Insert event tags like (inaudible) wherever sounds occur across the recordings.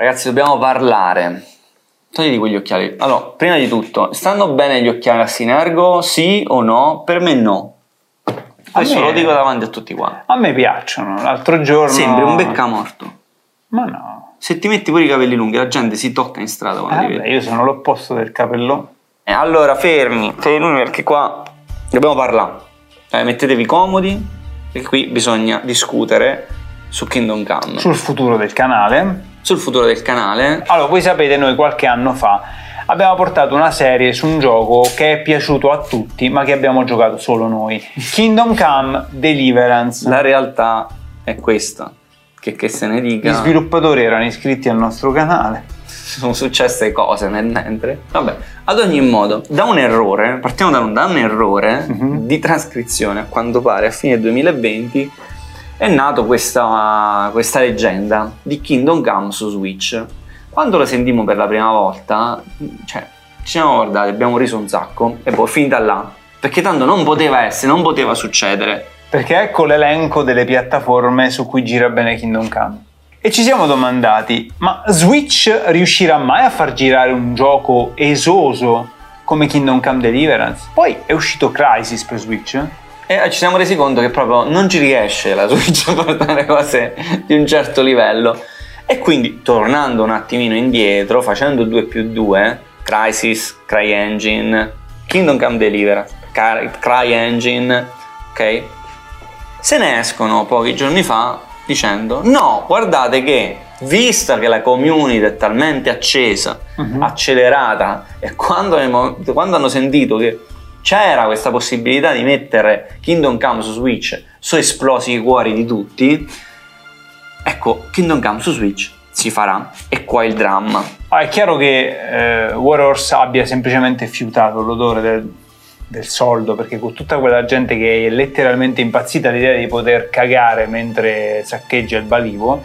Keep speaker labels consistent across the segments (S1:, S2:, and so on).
S1: Ragazzi, dobbiamo parlare. Togli quegli occhiali. Allora, prima di tutto, stanno bene gli occhiali a Sinergo? Sì o no? Per me no. Questo
S2: me-
S1: lo dico davanti a tutti quanti.
S2: A me piacciono. L'altro giorno.
S1: Sembri un beccamorto.
S2: Ma no.
S1: Se ti metti pure i capelli lunghi, la gente si tocca in strada quando
S2: Eh,
S1: ti
S2: vabbè, io sono l'opposto del capellone.
S1: Eh, allora, fermi, fermi perché qua dobbiamo parlare. Eh, mettetevi comodi, perché qui bisogna discutere su Kingdom Come,
S2: Sul futuro del canale.
S1: Sul futuro del canale.
S2: Allora, voi sapete, noi qualche anno fa abbiamo portato una serie su un gioco che è piaciuto a tutti, ma che abbiamo giocato solo noi. (laughs) Kingdom Come Deliverance.
S1: La realtà è questa, che, che se ne
S2: Gli
S1: dica,
S2: sviluppatori erano iscritti al nostro canale. (laughs)
S1: sono successe cose nel mentre. Vabbè, ad ogni modo, da un errore, partiamo da un, da un errore
S2: Mhm.
S1: di trascrizione, a quanto pare a fine 2020 è nato questa, questa leggenda di Kingdom Come su Switch. Quando la sentimmo per la prima volta, cioè, ci siamo guardati, abbiamo riso un sacco e poi finita là. Perché tanto non poteva essere, non poteva succedere.
S2: Perché ecco l'elenco delle piattaforme su cui gira bene Kingdom Come. E ci siamo domandati, ma Switch riuscirà mai a far girare un gioco esoso come Kingdom Come Deliverance? Poi è uscito Crisis per Switch.
S1: E ci siamo resi conto che proprio non ci riesce la Switch a portare cose di un certo livello. E quindi, tornando un attimino indietro, facendo 2 più 2, Crisis, CryEngine, Kingdom Come Deliverance, Cry- CryEngine, ok? Se ne escono pochi giorni fa dicendo no, guardate che vista che la community è talmente accesa,
S2: Mhm.
S1: accelerata e quando, quando hanno sentito che c'era questa possibilità di mettere Kingdom Come su Switch, sono esplosi i cuori di tutti. Ecco, Kingdom Come su Switch si farà e qua il dramma.
S2: Ah, è chiaro che eh, Warhorse abbia semplicemente fiutato l'odore del, del soldo, perché con tutta quella gente che è letteralmente impazzita all'idea di poter cagare mentre saccheggia il balivo,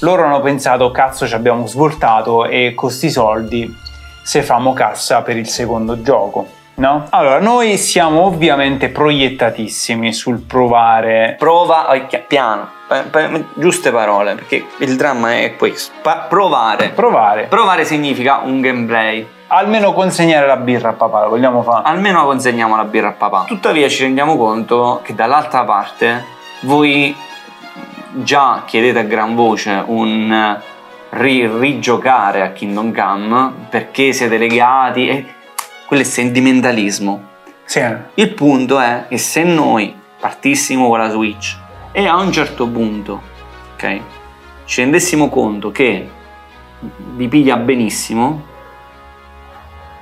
S2: loro hanno pensato, cazzo ci abbiamo svoltato e con sti soldi se famo cassa per il secondo gioco. No? Allora, noi siamo ovviamente proiettatissimi sul provare
S1: Prova, eh, chi- piano, eh, eh, giuste parole, perché il dramma è questo. Pa- provare.
S2: provare,
S1: Provare significa un gameplay.
S2: almeno consegnare la birra a papà, lo vogliamo fare?
S1: Almeno consegniamo la birra a papà. Tuttavia ci rendiamo conto che dall'altra parte voi già chiedete a gran voce un eh, ri- rigiocare a Kingdom Come perché siete legati e quello è sentimentalismo.
S2: Sì.
S1: Il punto è che se noi partissimo con la Switch e a un certo punto, ok, ci rendessimo conto che vi piglia benissimo,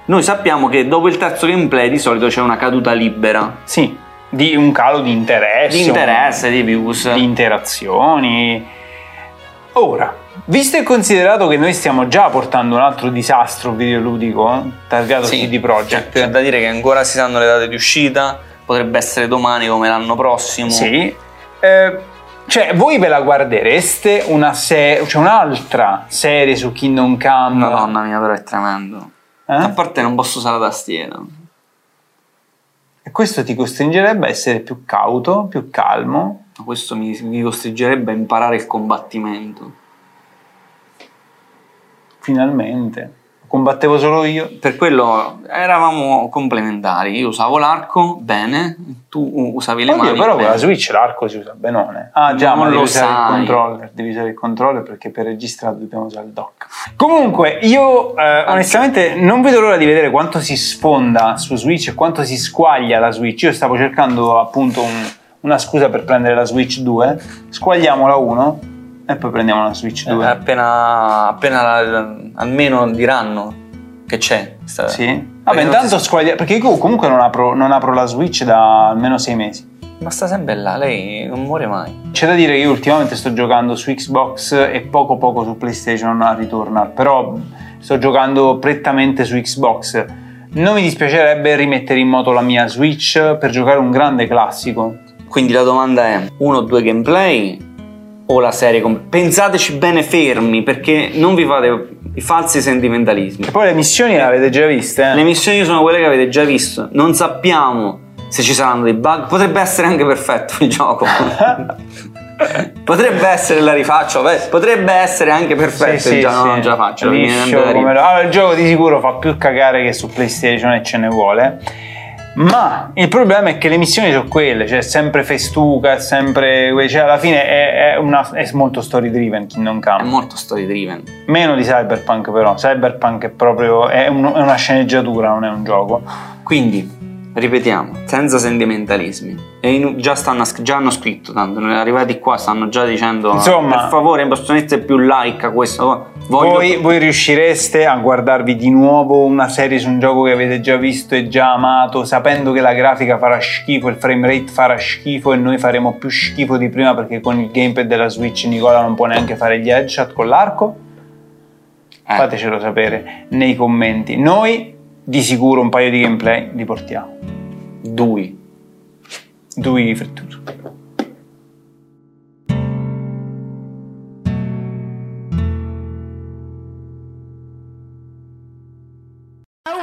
S1: noi sappiamo che dopo il terzo gameplay di solito c'è una caduta libera
S2: Sì, di un calo di interesse,
S1: di interesse, di views.
S2: di interazioni. Ora, visto e considerato che noi stiamo già portando un altro disastro videoludico, targato
S1: Sì,
S2: CD Projekt,
S1: C'è da dire che ancora si sanno le date di uscita, potrebbe essere domani come l'anno prossimo.
S2: sì, eh, cioè voi ve la guardereste una se- cioè un'altra serie su Kingdom Come?
S1: Madonna mia, però è tremendo.
S2: Eh?
S1: A parte non posso usare la tastiera.
S2: E questo ti costringerebbe a essere più cauto, più calmo.
S1: Questo mi, mi costringerebbe a imparare il combattimento.
S2: Finalmente. Combattevo solo io.
S1: Per quello eravamo complementari. Io usavo l'arco bene, tu usavi le
S2: Oddio,
S1: mani.
S2: però con la Switch l'arco si usa benone. Ah già,
S1: Non
S2: ma devi usare il
S1: sai.
S2: controller. Devi usare il controller perché per registrare dobbiamo usare il dock. Comunque, io eh, onestamente non vedo l'ora di vedere quanto si sfonda su Switch e quanto si squaglia la Switch. Io stavo cercando appunto un- una scusa per prendere la Switch 2. Squagliamo la 1 e poi prendiamo la Switch
S1: Eh,
S2: 2.
S1: appena, appena la- almeno diranno che c'è. sta-
S2: Sì. Vabbè, intanto
S1: si-
S2: squaglia. Perché io comunque non apro, non apro la Switch da almeno 6 mesi.
S1: Ma sta sempre là, lei non muore mai.
S2: C'è da dire che io ultimamente sto giocando su Xbox e poco poco su PlayStation a Returnal, però sto giocando prettamente su Xbox. Non mi dispiacerebbe rimettere in moto la mia Switch per giocare un grande classico.
S1: Quindi la domanda è: uno o due gameplay o la serie? com- Pensateci bene fermi perché non vi fate i falsi sentimentalismi.
S2: E poi le missioni le avete già viste, eh?
S1: Le missioni sono quelle che avete già visto. Non sappiamo se ci saranno dei bug. Potrebbe essere anche perfetto il gioco. (laughs) potrebbe essere la rifaccio, potrebbe essere anche perfetto,
S2: Sì, sì,
S1: già, no,
S2: sì.
S1: già la faccio.
S2: Liscio Allora, il gioco di sicuro fa più cagare che su PlayStation e ce ne vuole. Ma il problema è che le missioni sono quelle, cioè è sempre festuca, è sempre. cioè alla fine è, è una- è molto story driven Kingdom
S1: È
S2: Come.
S1: molto story driven.
S2: Meno di Cyberpunk, però. Cyberpunk è proprio. è, un- è una sceneggiatura, non è un gioco.
S1: Quindi, ripetiamo, senza sentimentalismi. E in- già, stanno, già hanno scritto, tanto arrivati qua stanno già dicendo
S2: Insomma-
S1: per favore mettere più like a questo. Voglio...
S2: Voi, voi riuscireste a guardarvi di nuovo una serie su un gioco che avete già visto e già amato, sapendo che la grafica farà schifo, il frame rate farà schifo e noi faremo più schifo di prima perché con il gamepad della Switch Nicola non può neanche fare gli headshot con l'arco?
S1: Eh,
S2: Fatecelo sapere nei commenti. Noi di sicuro un paio di gameplay li portiamo.
S1: due.
S2: Due fritture.